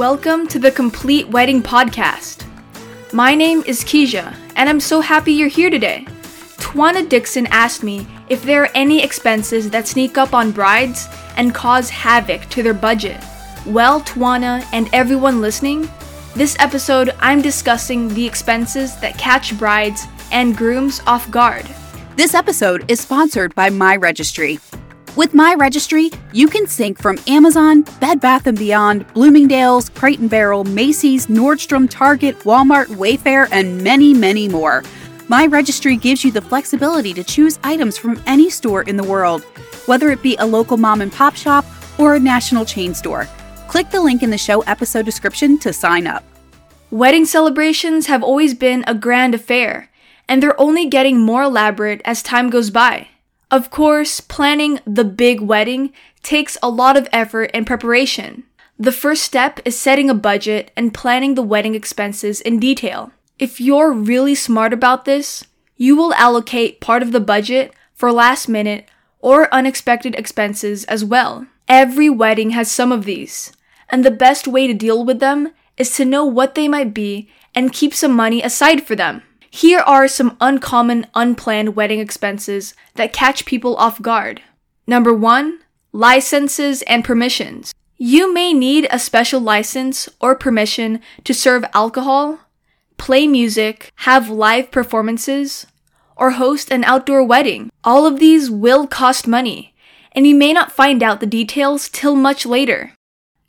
Welcome to the Complete Wedding Podcast. My name is Keisha, and I'm so happy you're here today. Twana Dixon asked me if there are any expenses that sneak up on brides and cause havoc to their budget. Well, Twana and everyone listening, this episode I'm discussing the expenses that catch brides and grooms off guard. This episode is sponsored by My Registry. With My Registry, you can sync from Amazon, Bed Bath & Beyond, Bloomingdale's, Crate & Barrel, Macy's, Nordstrom, Target, Walmart, Wayfair, and many, many more. My Registry gives you the flexibility to choose items from any store in the world, whether it be a local mom and pop shop or a national chain store. Click the link in the show episode description to sign up. Wedding celebrations have always been a grand affair, and they're only getting more elaborate as time goes by. Of course, planning the big wedding takes a lot of effort and preparation. The first step is setting a budget and planning the wedding expenses in detail. If you're really smart about this, you will allocate part of the budget for last minute or unexpected expenses as well. Every wedding has some of these, and the best way to deal with them is to know what they might be and keep some money aside for them. Here are some uncommon, unplanned wedding expenses that catch people off guard. Number one, licenses and permissions. You may need a special license or permission to serve alcohol, play music, have live performances, or host an outdoor wedding. All of these will cost money, and you may not find out the details till much later.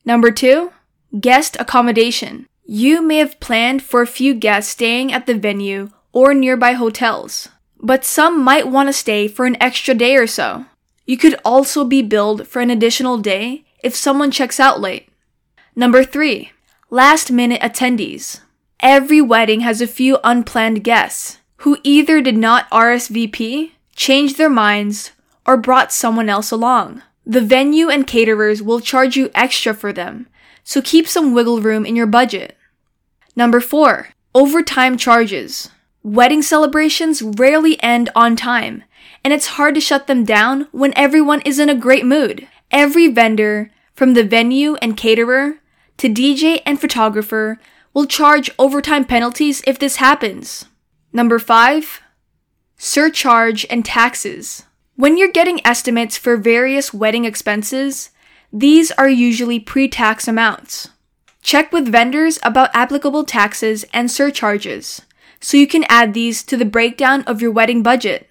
Number two, guest accommodation. You may have planned for a few guests staying at the venue or nearby hotels, but some might want to stay for an extra day or so. You could also be billed for an additional day if someone checks out late. Number three, last minute attendees. Every wedding has a few unplanned guests who either did not RSVP, changed their minds, or brought someone else along. The venue and caterers will charge you extra for them, so keep some wiggle room in your budget. Number four, overtime charges. Wedding celebrations rarely end on time, and it's hard to shut them down when everyone is in a great mood. Every vendor, from the venue and caterer to DJ and photographer, will charge overtime penalties if this happens. Number five, surcharge and taxes. When you're getting estimates for various wedding expenses, these are usually pre tax amounts. Check with vendors about applicable taxes and surcharges so you can add these to the breakdown of your wedding budget.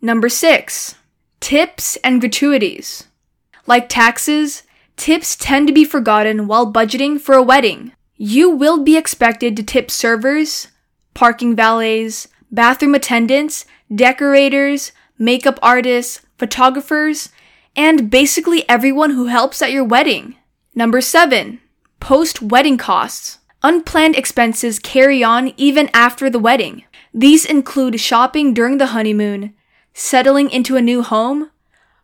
Number six, tips and gratuities. Like taxes, tips tend to be forgotten while budgeting for a wedding. You will be expected to tip servers, parking valets, bathroom attendants, decorators, makeup artists, photographers, and basically everyone who helps at your wedding. Number seven, post wedding costs. Unplanned expenses carry on even after the wedding. These include shopping during the honeymoon, settling into a new home,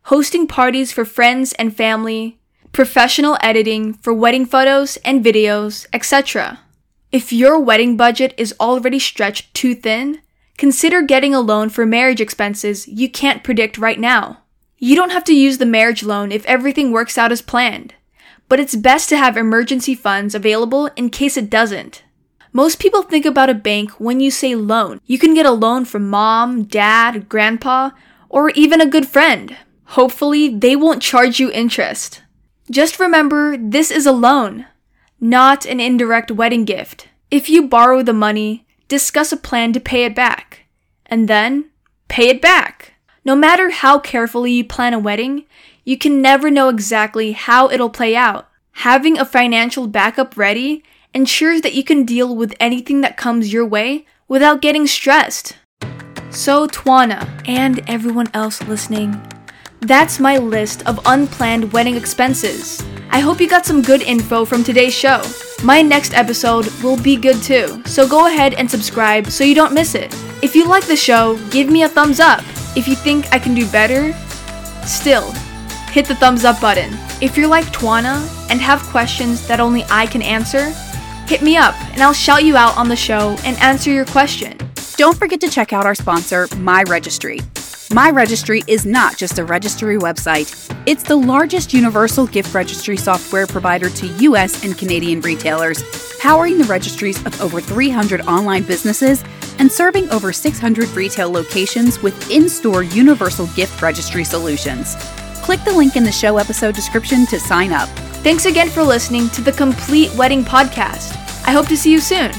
hosting parties for friends and family, professional editing for wedding photos and videos, etc. If your wedding budget is already stretched too thin, consider getting a loan for marriage expenses you can't predict right now. You don't have to use the marriage loan if everything works out as planned but it's best to have emergency funds available in case it doesn't. Most people think about a bank when you say loan. You can get a loan from mom, dad, grandpa, or even a good friend. Hopefully, they won't charge you interest. Just remember, this is a loan, not an indirect wedding gift. If you borrow the money, discuss a plan to pay it back, and then pay it back. No matter how carefully you plan a wedding, you can never know exactly how it'll play out. Having a financial backup ready ensures that you can deal with anything that comes your way without getting stressed. So, Twana, and everyone else listening, that's my list of unplanned wedding expenses. I hope you got some good info from today's show. My next episode will be good too, so go ahead and subscribe so you don't miss it. If you like the show, give me a thumbs up. If you think I can do better, still, hit the thumbs up button. If you're like Twana and have questions that only I can answer, hit me up and I'll shout you out on the show and answer your question. Don't forget to check out our sponsor, My Registry. My Registry is not just a registry website, it's the largest universal gift registry software provider to U.S. and Canadian retailers, powering the registries of over 300 online businesses and serving over 600 retail locations with in store universal gift registry solutions. Click the link in the show episode description to sign up. Thanks again for listening to the Complete Wedding Podcast. I hope to see you soon.